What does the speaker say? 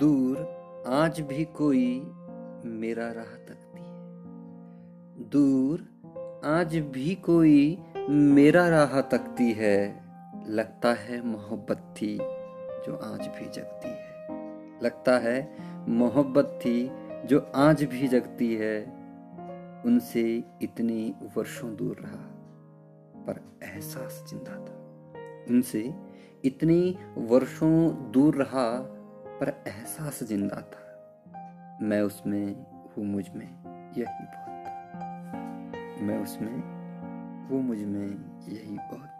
दूर आज भी कोई मेरा राह तकती है। दूर आज भी कोई मेरा राह तकती है। लगता है मोहब्बत थी जो आज भी जगती है। लगता है मोहब्बत थी जो आज भी जगती है। उनसे इतने वर्षों दूर रहा, पर एहसास ज़िंदा था। उनसे इतने वर्षों दूर रहा पर एहसास ज़िंदा था। मैं उसमें हूँ मुझमें यही बहुत था। मैं उसमें वो मुझमें यही बहुत